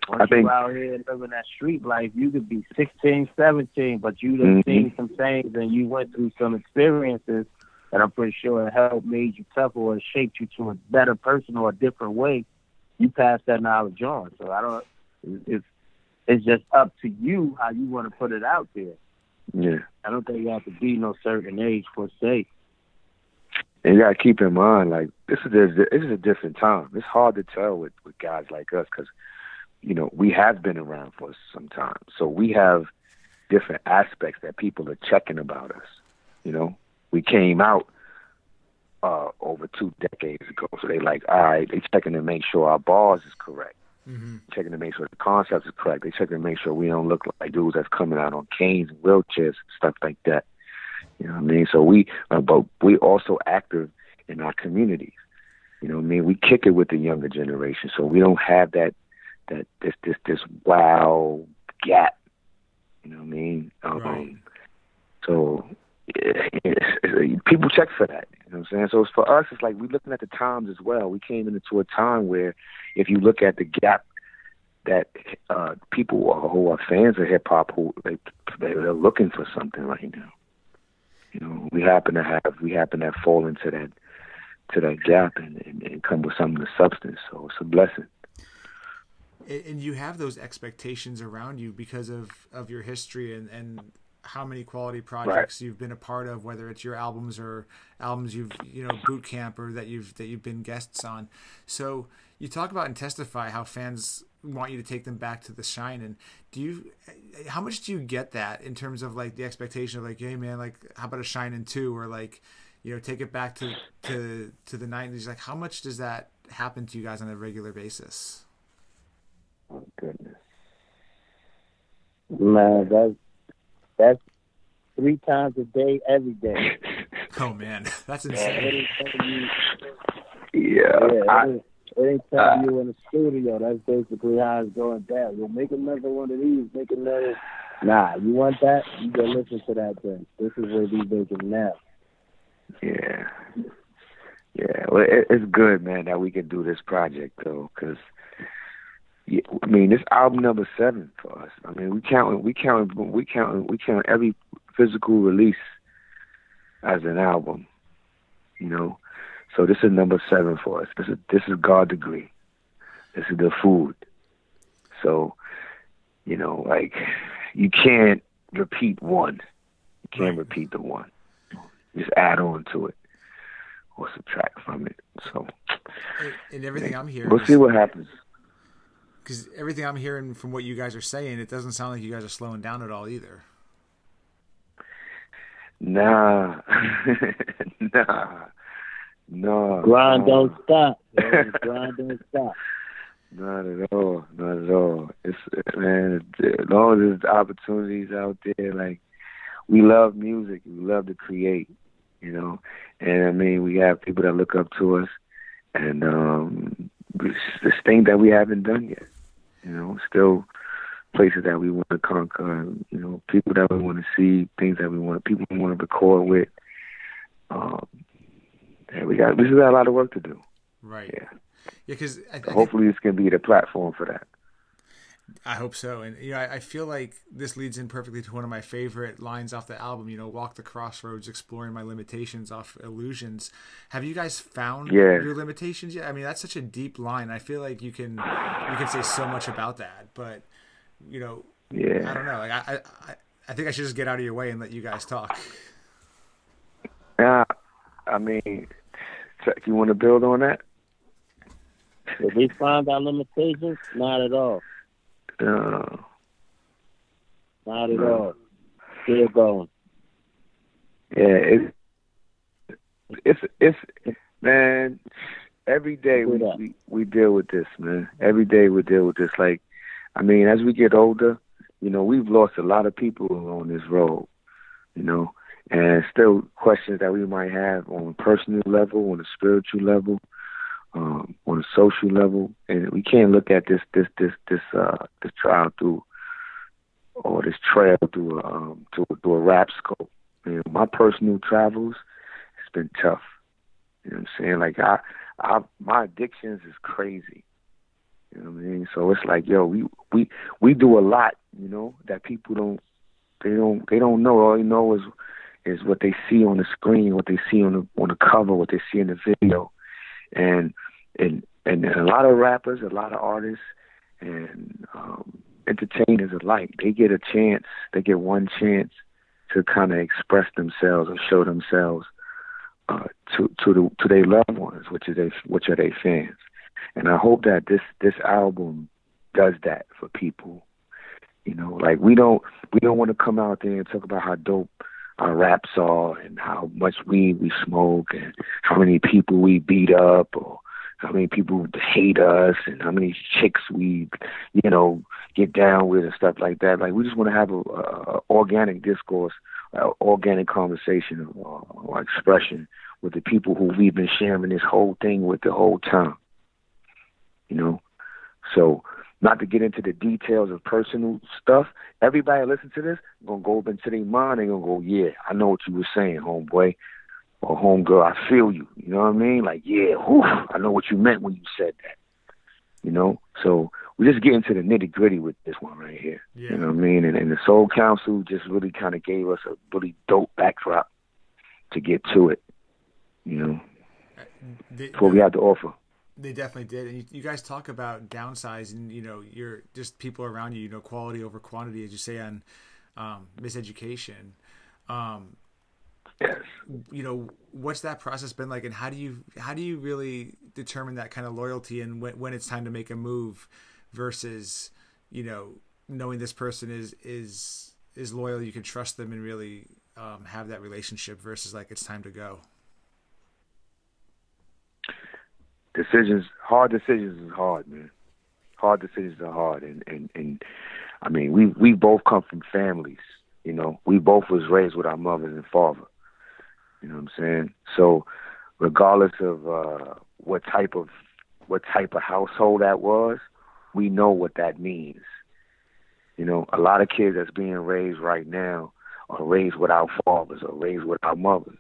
Once I think- you out here living that street life, you could be 16, 17, but you done Mhm. seen some things and you went through some experiences and I'm pretty sure it helped made you tougher or shaped you to a better person or a different way. You pass that knowledge on. So I don't. It's it's just up to you how you want to put it out there. yeah. I don't think you have to be no certain age per se. and you gotta keep in mind, like this is a, this is a different time. It's hard to tell with with guys like us because, you know, we have been around for some time, so we have different aspects that people are checking about us. You know, we came out uh, over two decades ago, so they like, all right, they checking to make sure our bars is correct. Mm-hmm. Checking to make sure the concept is correct. They checking to make sure we don't look like dudes that's coming out on canes and wheelchairs, stuff like that. You know what I mean? So we, uh, but we also active in our communities. You know what I mean? We kick it with the younger generation, so we don't have that that this this this wow gap. You know what I mean? Um, right. So people check for that. You know what I'm saying? So for us, it's like we're looking at the times as well. We came into a time where, if you look at the gap that uh, people who are fans of hip hop who they they're looking for something right now. You know, we happen to have we happen to have fallen that to that gap and, and, and come with some of the substance. So it's a blessing. And you have those expectations around you because of, of your history and, and how many quality projects right. you've been a part of, whether it's your albums or albums you've you know boot camp or that you've that you've been guests on. So you talk about and testify how fans want you to take them back to the shine. And do you how much do you get that in terms of like the expectation of like hey man like how about a shine in two? Or like you know take it back to to to the 90s like how much does that happen to you guys on a regular basis? Oh goodness. Man that's that's three times a day every day oh man that's insane yeah, yeah I, Anytime uh, you're in the studio, that's basically how it's going down. You'll make another one of these, make another. Nah, you want that? You go listen to that then. This is where these making now. Yeah. Yeah, well, it, it's good, man, that we can do this project though, because yeah, I mean, this album number seven for us. I mean, we count, we count, we count, we count every physical release as an album. You know, so this is number seven for us. This is this is God degree. This is the food. So, you know, like you can't repeat one. You can't repeat the one. Just add on to it or subtract from it. So, and everything I'm hearing, we'll see what happens. Because everything I'm hearing from what you guys are saying, it doesn't sound like you guys are slowing down at all either. Nah, nah. No. Grind no. don't stop. Grind don't stop. Not at all. Not at all. It's man, as long as there's opportunities out there, like we love music, we love to create, you know. And I mean, we have people that look up to us, and um, it's this thing that we haven't done yet. You know, still places that we want to conquer, and, you know, people that we want to see, things that we want, people we want to record with. Um, yeah, we got we still got a lot of work to do. Right. Yeah. Yeah, because hopefully this can be the platform for that. I hope so, and you know, I, I, feel like this leads in perfectly to one of my favorite lines off the album. You know, walk the crossroads, exploring my limitations off illusions. Have you guys found yeah. your limitations yet? I mean, that's such a deep line. I feel like you can you can say so much about that, but you know, yeah, I don't know. Like, I I, I think I should just get out of your way and let you guys talk. Yeah, I mean, you want to build on that? If we find our limitations, not at all. No. Not at no. all. Still going. Yeah, it's it's it's man. Every day we, we we deal with this, man. Every day we deal with this. Like, I mean, as we get older, you know, we've lost a lot of people on this road. You know, and still questions that we might have on a personal level, on a spiritual level, um, on a social level, and we can't look at this this this this uh this trial through or this trail through a um through, through a rap scope. You know, my personal travels, it's been tough. You know what I'm saying? Like I, I my addictions is crazy. You know what I mean? So it's like, yo, we we we do a lot, you know, that people don't they don't they don't know. All they know is is what they see on the screen, what they see on the on the cover, what they see in the video, and and and a lot of rappers, a lot of artists, and um, entertainers alike, they get a chance, they get one chance to kind of express themselves or show themselves uh, to to the to their loved ones, which is they, which are their fans. And I hope that this this album does that for people. You know, like we don't we don't want to come out there and talk about how dope our raps are and how much weed we smoke and how many people we beat up or how many people hate us and how many chicks we, you know, get down with and stuff like that. Like we just want to have a, a organic discourse, a organic conversation or, or expression with the people who we've been sharing this whole thing with the whole time. You know, so not to get into the details of personal stuff. Everybody listen to this gonna go up into their mind and gonna go, yeah, I know what you were saying, homeboy or homegirl. I feel you. You know what I mean? Like, yeah, whew, I know what you meant when you said that. You know, so we just get into the nitty gritty with this one right here. Yeah. You know what I mean? And, and the Soul Council just really kind of gave us a really dope backdrop to get to it. You know, uh, the, what we had to offer. They definitely did. And you, you, guys talk about downsizing, you know, you're just people around you, you know, quality over quantity, as you say on um, miseducation. Um, yes. You know, what's that process been like, and how do you how do you really determine that kind of loyalty and when, when it's time to make a move versus, you know, knowing this person is is is loyal, you can trust them and really um, have that relationship versus like it's time to go. decisions, hard decisions is hard, man. Hard decisions are hard, and and and I mean, we we both come from families. You know, we both was raised with our mothers and father. You know what I'm saying? So, regardless of uh, what type of what type of household that was, we know what that means. You know, a lot of kids that's being raised right now are raised without fathers or raised without mothers.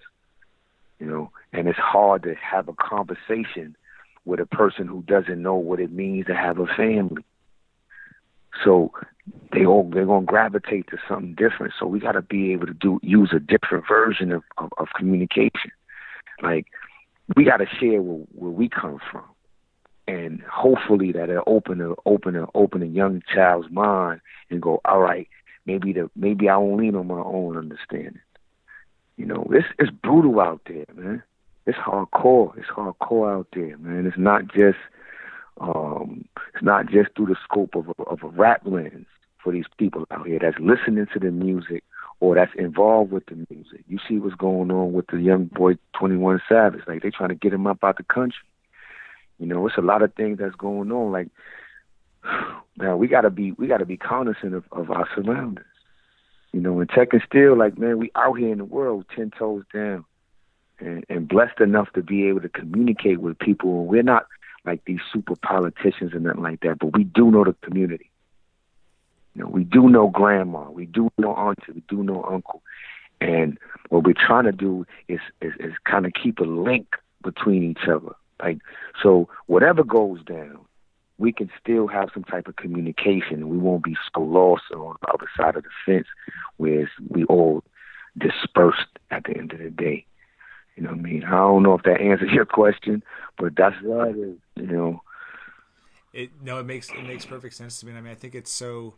You know, and it's hard to have a conversation with a person who doesn't know what it means to have a family. So they all they're gonna gravitate to something different. So we gotta be able to do use a different version of, of, of communication. Like we gotta share where, where we come from. And hopefully that'll open a open a open a young child's mind and go, All right, maybe the maybe I won't lean on my own understanding. You know, it's it's brutal out there, man it's hardcore. It's hardcore out there, man. It's not just um, it's not just through the scope of a, of a rap lens for these people out here that's listening to the music or that's involved with the music. You see what's going on with the young boy Twenty One Savage. Like they trying to get him up out the country. You know, it's a lot of things that's going on. Like now we gotta be we gotta be cognizant of, of our surroundings. You know, and Tek and Steele like man, we out here in the world ten toes down and, and blessed enough to be able to communicate with people. We're not like these super politicians and nothing like that, but we do know the community. You know, we do know grandma, we do know auntie, we do know uncle, and what we're trying to do is is, is kind of keep a link between each other. Like so, whatever goes down, we can still have some type of communication. We won't be so lost on the other side of the fence, where we all dispersed at the end of the day. You know what I mean? I don't know if that answers your question, but that's what it is. You know. It no, it makes it makes perfect sense to me. I mean, I think it's so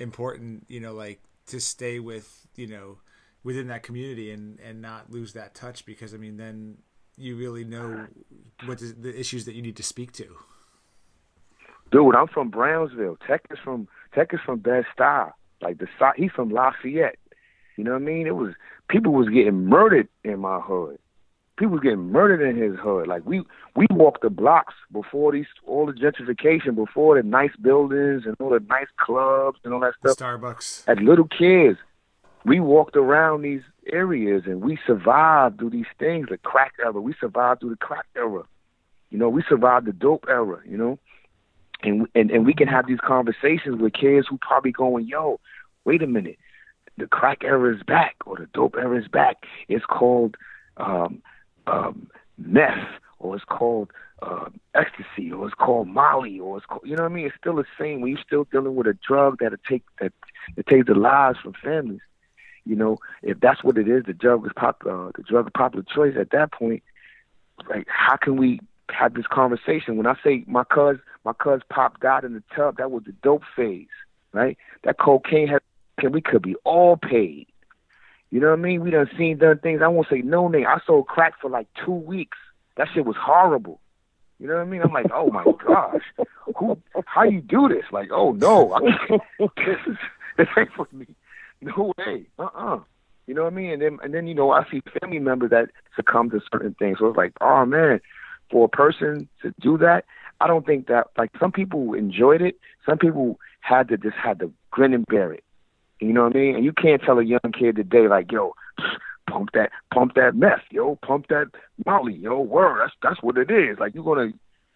important, you know, like to stay with you know within that community and and not lose that touch because I mean then you really know what the issues that you need to speak to. Dude, I'm from Brownsville. Tek is from Tek is from Bed Stuy. Like the he's from Lafayette. You know what I mean? It was people was getting murdered in my hood people getting murdered in his hood. Like we we walked the blocks before these all the gentrification, before the nice buildings and all the nice clubs and all that stuff. Starbucks. As little kids, we walked around these areas and we survived through these things, the crack era. We survived through the crack era. You know, we survived the dope era. You know, and and and we can have these conversations with kids who probably going, "Yo, wait a minute." The crack era is back, or the dope era is back. It's called um, um, meth or it's called uh, ecstasy or it's called Molly or it's called, you know what I mean? It's still the same. When you're still dealing with a drug that take that that takes the lives from families. You know, if that's what it is, the drug is pop, uh, the drug of popular choice. At that point, like, how can we have this conversation? When I say my cuz, my cuz pop died in the tub, that was the dope phase, right? That cocaine had, we could be all paid You know what I mean? We done seen done things. I won't say no name. I sold crack for like two weeks. That shit was horrible. You know what I mean? I'm like, oh my gosh, who? How you do this? Like, oh no, I this is this ain't for me. No way. Uh uh You know what I mean? And then and then you know I see family members that succumb to certain things. So it's like, oh man, for a person to do that, I don't think that like some people enjoyed it. Some people had to just had to grin and bear it. You know what I mean? And you can't tell a young kid today like, yo, pump that pump that meth, yo, pump that molly, yo, word. That's that's what it is. Like you're gonna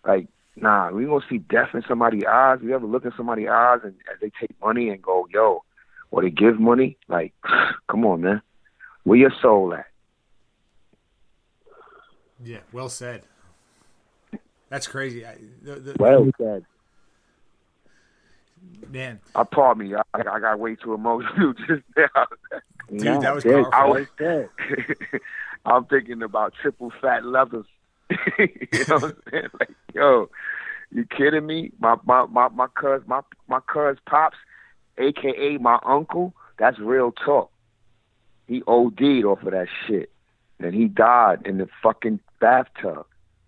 like nah, we gonna see death in somebody's eyes. You ever look in somebody's eyes and as they take money and go, yo, or they give money, like, come on, man. Where your soul at? Yeah, well said. That's crazy. I, the, the, Well said. Man, I pardon me. I, I got way too emotional just now. Dude, that was dead. I was dead. I'm thinking about triple fat levers. you know what I'm saying? Like, yo, you kidding me? My my my my cuz my my cuz pops, aka my uncle, that's real talk. He OD'd off of that shit. And he died in the fucking bathtub.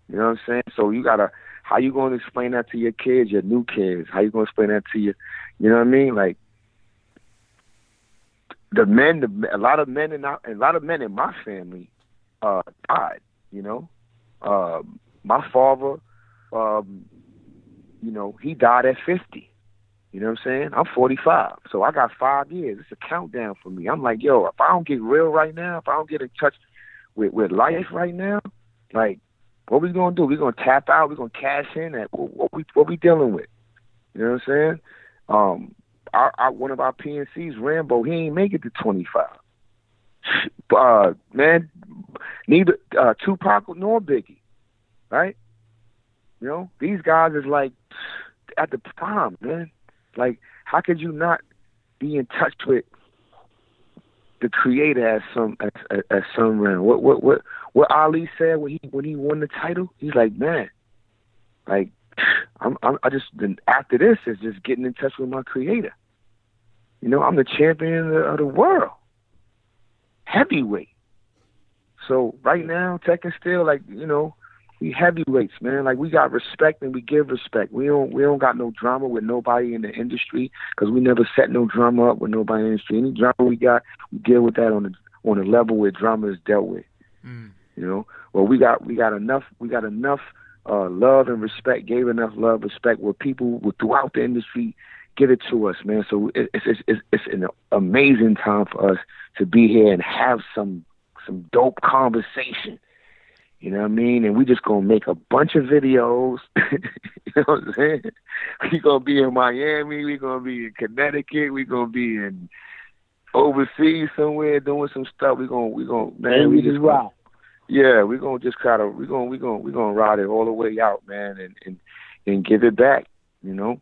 You know what I'm saying? So you gotta how you gonna explain that to your kids, your new kids? How you gonna explain that to your you know what I mean? Like the men, the, a lot of men in our, a lot of men in my family uh, died. You know, um, my father, um, you know, he died at fifty. You know what I'm saying? I'm 45, so I got five years. It's a countdown for me. I'm like, yo, if I don't get real right now, if I don't get in touch with with life right now, like, what we gonna do? We gonna tap out? We gonna cash in? At what, what we what we dealing with? You know what I'm saying? Um, our, our one of our PNCs, Rambo, he ain't make it to 25. Uh, man, neither uh, Tupac nor Biggie, right? You know, these guys is like at the prime, man. Like, how could you not be in touch with the creator at some at, at some round? What what what what Ali said when he when he won the title? He's like, man, like I'm, I'm I just after this is just getting in touch with my creator. You know, I'm the champion of the, of the world, heavyweight. So right now, Tek and Steele like you know, we heavyweights, man. Like we got respect and we give respect. We don't we don't got no drama with nobody in the industry because we never set no drama up with nobody in the industry. Any drama we got, we deal with that on the on the level where drama is dealt with. Mm. You know, well we got we got enough we got enough uh, love and respect, gave enough love, respect where people throughout the industry give it to us, man. So it's it's it's, it's an amazing time for us to be here and have some some dope conversation. You know what I mean? And we just gonna make a bunch of videos. you know what I'm saying? We gonna be in Miami. We gonna be in Connecticut. We gonna be in overseas somewhere doing some stuff. We gonna we gonna man. And we we just just gonna, rock. yeah, we're gonna just try to we're gonna we're gonna we're gonna ride it all the way out, man, and and and give it back, you know,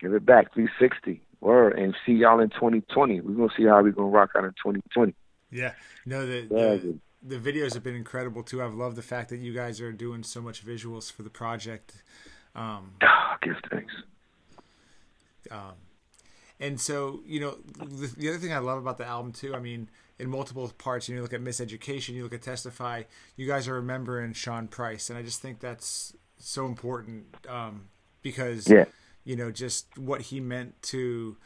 give it back 360. Word, and see y'all in 2020. We're gonna see how we're gonna rock out in 2020. Yeah, no, the, the the videos have been incredible too. I've loved the fact that you guys are doing so much visuals for the project. Um, Ah, give thanks. um, and so you know the, the other thing I love about the album too. I mean, in multiple parts, you, know, you look at Miseducation, you look at Testify. You guys are remembering Sean Price, and I just think that's so important um, because Yeah. you know just what he meant to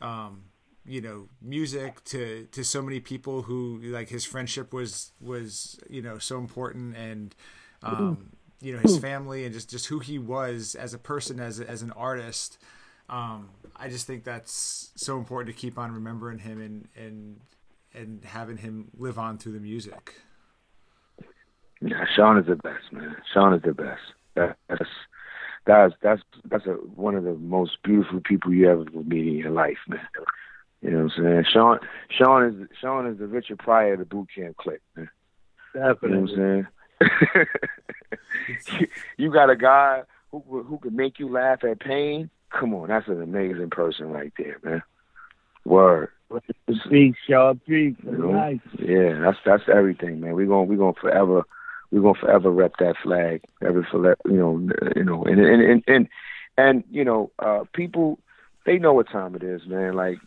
um, you know music to to so many people who like his friendship was was you know so important and um, you know his family and just just who he was as a person as as an artist um, I just think that's so important to keep on remembering him and and and having him live on through the music. Yeah, Sean is the best, man. Sean is the best. That, that's that's that's that's a, one of the most beautiful people you ever meet in your life, man. You know what I'm saying? Sean Sean is Sean is the Richard Pryor of the Boot Camp Clik, man. You know what I'm saying? you, you got a guy who who can make you laugh at pain. Come on, that's an amazing person right there, man. Word. Speak, Shaw P. You know? Nice. Yeah, that's that's everything, man. We're gonna we're gonna forever we're gonna forever rep that flag. Ever for that, you know, you know, and and and and, and you know, uh, people they know what time it is, man. Like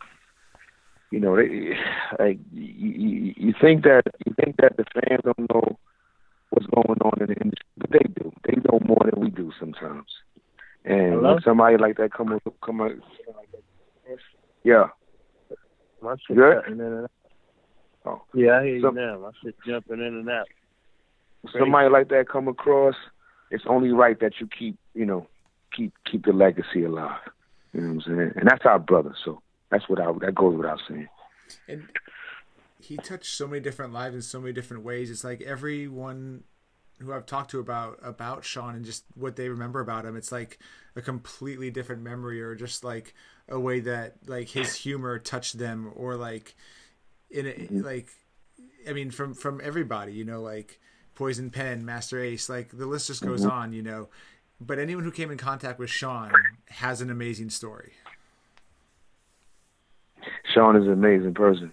you know, they, like you, you think that you think that the fans don't know what's going on in the industry, but they do. They know more than we do sometimes. And when somebody like that come come out, yeah, My shit Good? cutting in and out. Oh. Yeah, I hear So- you now. My shit jumping in and out. somebody like that come across, it's only right that you keep, you know, keep keep the legacy alive. You know what I'm saying? And that's our brother, so that's what I that goes without saying. And he touched so many different lives in so many different ways. It's like everyone who I've talked to about about Sean and just what they remember about him, it's like a completely different memory or just like a way that like his humor touched them or like in a, mm-hmm. like I mean from from everybody, you know, like Poison Pen, Masta Ace, like the list just goes mm-hmm. on, you know. But anyone who came in contact with Sean has an amazing story. Sean is an amazing person,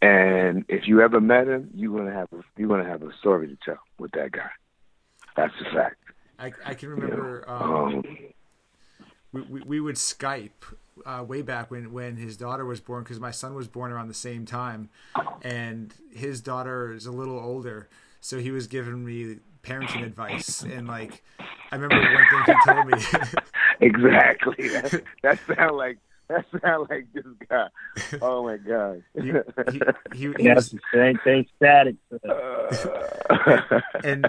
and if you ever met him, you're gonna have a, you're gonna have a story to tell with that guy. That's a fact. I, I can You remember know? um, Um, we, we, we would Skype uh, way back when, when his daughter was born because my son was born around the same time, and his daughter is a little older, so he was giving me parenting advice and like I remember one thing he told me. exactly. That, that sound like that sound like this guy. Oh my god. he, he, he, he was, same thing static. and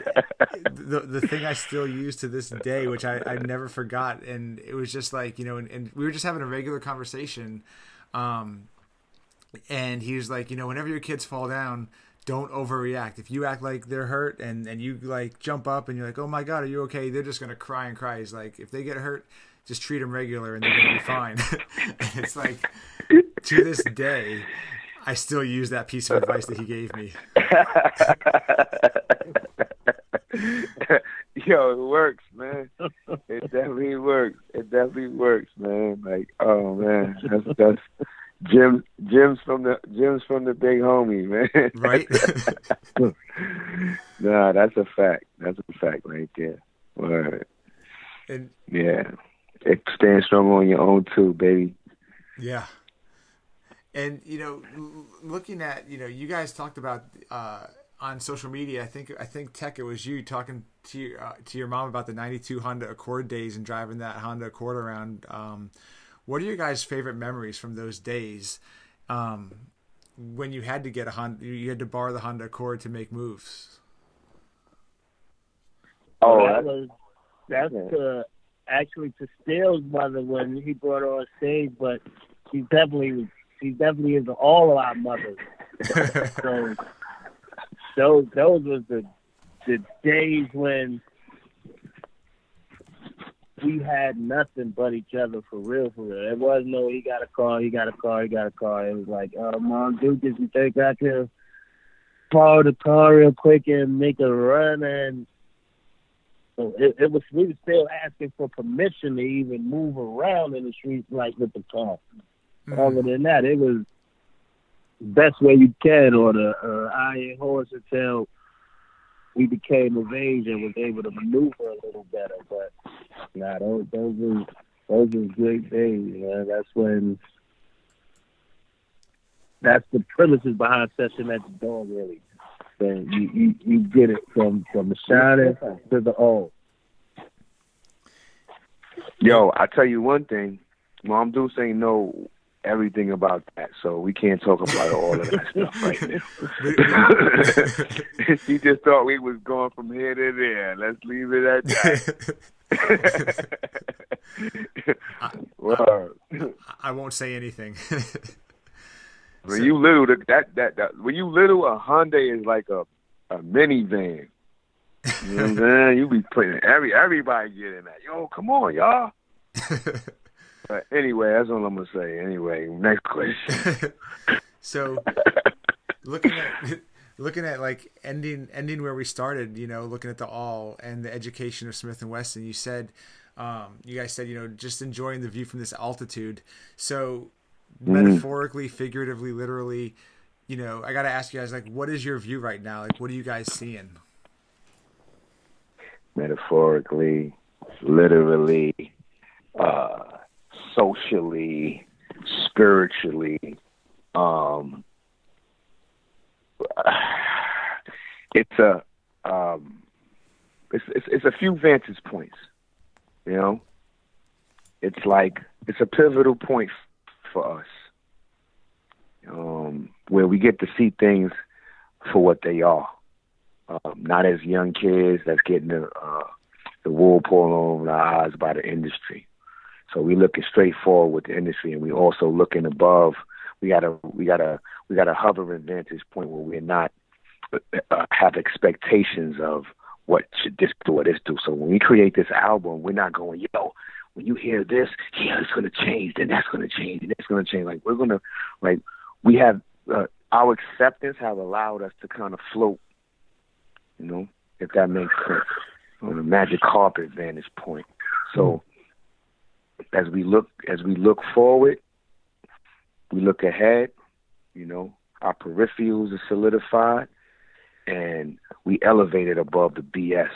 the the thing I still use to this day, which I, I never forgot, and it was just like you know, and, and we were just having a regular conversation, um, and he was like, you know, whenever your kids fall down, don't overreact. If you act like they're hurt and and you like jump up and you're like, oh my god, are you okay? They're just gonna cry and cry. He's like, if they get hurt, just treat them regular and they're gonna be fine. and it's like to this day. I still use that piece of advice that he gave me. Yo, it works, man. It definitely works. It definitely works, man. Like, oh man, that's that's Jim Jim's from the Jim's from the big homie, man. Right? nah, that's a fact. That's a fact right there. Word. and Yeah. It stand strong on your own too, baby. Yeah. And you know, looking at you know, you guys talked about uh, on social media. I think I think Tek it was you talking to your uh, to your mom about the '92 Honda Accord days and driving that Honda Accord around. Um, what are your guys' favorite memories from those days? Um, when you had to get a Honda, you had to borrow the Honda Accord to make moves. Oh, that was that's Yeah. Uh, actually to Steele's mother when he brought her on stage, but she definitely she definitely is all of our mothers. So those those was the the days when we had nothing but each other for real, for real. It was no he got a car, he got a car, he got a car. It was like, oh mom, dude, did you think I could borrow the car real quick and make a run and so it, it was we were still asking for permission to even move around in the streets like with the car. Other than that, it was best way you can or the uh, iron horse until we became of age and was able to maneuver a little better. But nah, those those were those were good days, man. That's when that's the premises behind session at the dog really. So you, you you get it from from the shining to the old. Yo, I tell you one thing, Mom Deuce ain't know everything about that, so we can't talk about all of that stuff right now. she just thought we was going from here to there. Let's leave it at that. Word. I won't say anything. When you little, that, that that when you little, a Hyundai is like a a minivan. You know what I'm saying? You be putting every everybody get in that. Yo, come on, y'all. But anyway, that's all I'm gonna say. Anyway, next question. so looking at looking at like ending ending where we started you know looking at the all and the education of Smif-N-Wessun you said um, you guys said you know just enjoying the view from this altitude so metaphorically figuratively literally you know i gotta ask you guys like what is your view right now like what are you guys seeing Metaphorically, literally, uh, socially, spiritually. um, it's a um, it's, it's it's a few vantage points. You know, it's like it's a pivotal point for us, um, where we get to see things for what they are, um, not as young kids that's getting the uh, the wool pulled over our eyes by the industry. So we looking straight forward with the industry, and we also looking above. We gotta we gotta we gotta hover in vantage point where we're not uh, have expectations of what should this do or this do. So when we create this album, we're not going, yo, when you hear this, yeah, it's gonna change, then that's gonna change, and that's gonna change. Like we're gonna, like we have uh, our acceptance have allowed us to kind of float, you know, if that makes sense, on a magic carpet vantage point. So as we look as we look forward, we look ahead. You know, our peripherals are solidified, and we elevated above the BS.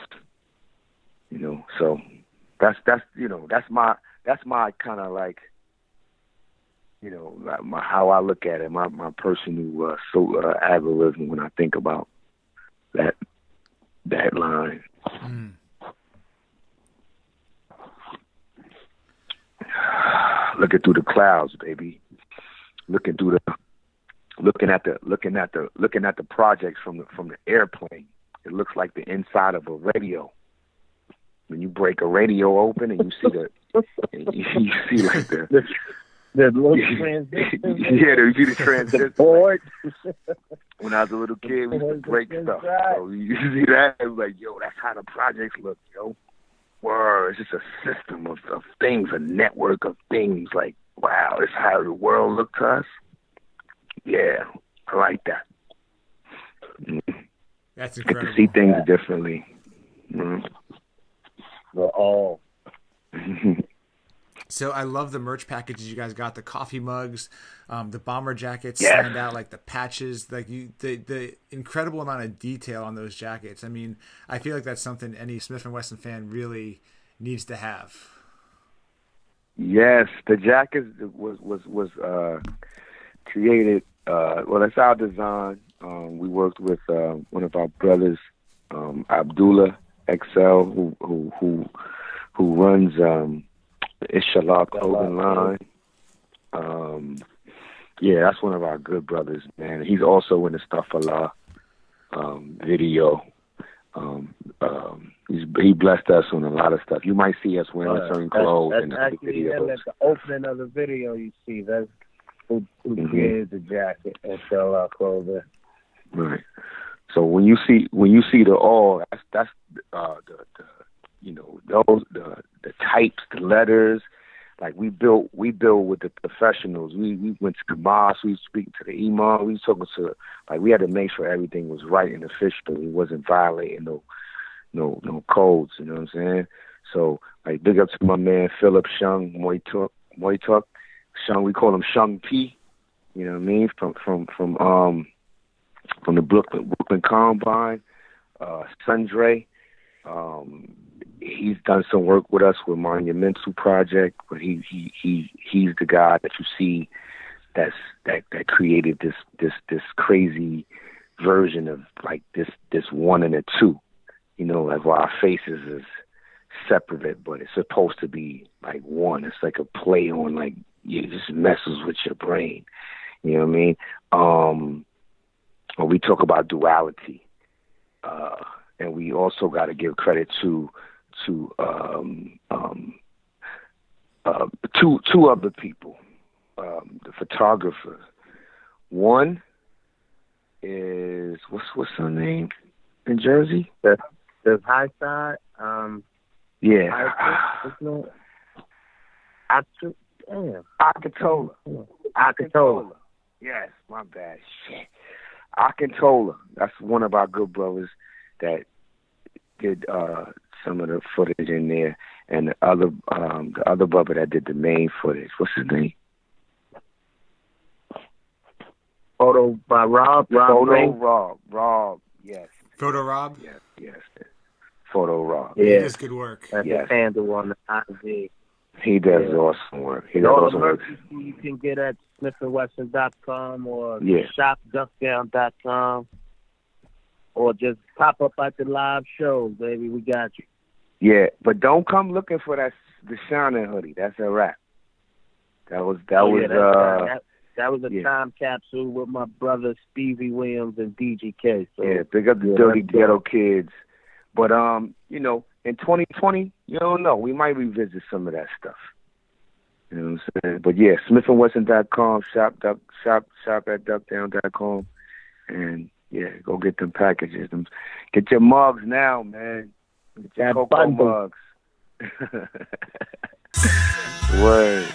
You know, so that's that's you know that's my that's my kind of like you know my, how I look at it, my my personal uh, so uh, algorithm when I think about that that line. Mm. Looking through the clouds, baby. Looking through the looking at the looking at the looking at the projects from the from the airplane. It looks like the inside of a radio. When you break a radio open and you see the you, you see like the the, the little transition. yeah, you see the transition. board. when I was a little kid, we used to break stuff. So you see that, it was like, yo, that's how the projects look, yo. Word, it's just a system of, of things, a network of things. Like, wow, it's how the world look to us. Yeah, I like that. That's incredible. Get to see things yeah. differently. Mm. All. so I love the merch packages you guys got. The coffee mugs, um, the bomber jackets yes. stand out like the patches. Like you, the the incredible amount of detail on those jackets. I mean, I feel like that's something any Smif-N-Wessun fan really needs to have. Yes, the jacket was was was uh, created uh, well, that's our design. Um, we worked with uh, one of our brothers, um, Abdullah XL, who who who, who runs um, Inshallah clothing line. Um, yeah, that's one of our good brothers, man. He's also in the Stuff Allah um, video. Um, um, he's, he blessed us on a lot of stuff. You might see us wearing uh, certain clothes that's, in the videos. That's the opening of the video. You see that's who, who mm-hmm. created the jacket and sell our clothing. Right. So when you see when you see the all, that's that's uh, the, the you know those the the types, the letters. Like we built we built with the professionals. We we went to Kamas. We was speaking to the imam. We talking to like we had to make sure everything was right and official. We wasn't violating no no no codes. You know what I'm saying? So like big up to my man Philip Shung Moituk Moituk Shung, we call him Shung P. You know what I mean? From from from um from the Brooklyn Brooklyn Combine, uh Sundre. Um he's done some work with us with Monumental Project, but he he he he's the guy that you see that's that that created this this this crazy version of like this this one and a two. You know, like our faces is separate, but it's supposed to be like one. It's like a play on like it just messes with your brain. You know what I mean? Um, when we talk about duality, uh, and we also got to give credit to to um, um, uh, two two other people, um, the photographer. One is what's what's her name in Jersey? The the high side. Um, yeah. I, took Damn. Akatola. Akatola. Yes, my bad. Shit. Akintola. That's one of our good brothers that did uh some of the footage in there and the other um the other brother that did the main footage. What's his name? Photo by Rob. Rob Photo Ray. Rob. Rob. Yes. Photo Rob. Yes. Yes. Photo Rob. Yeah. It is good work. That's yes. handle on the IG. He does Yeah. awesome work. He does All awesome work. you can get at SmifNWessun.com or Yeah. ShopDuckdown.com. Or just pop up at the live shows, baby. We got you. Yeah, but don't come looking for that the Shining hoodie. That's a wrap. That was that Oh, was yeah, that, uh that, that was a yeah. time capsule with my brother Stevie Williams and DGK. So yeah, big up the yeah, dirty ghetto kids. But um, you know, in 2020, you don't know. We might revisit some of that stuff. You know what I'm saying? But yeah, SmifNWessun.com, shop duck, shop shop at duckdown.com, and yeah, go get them packages. Them, get your mugs now, man. Get your That cocoa bundle. mugs. Word.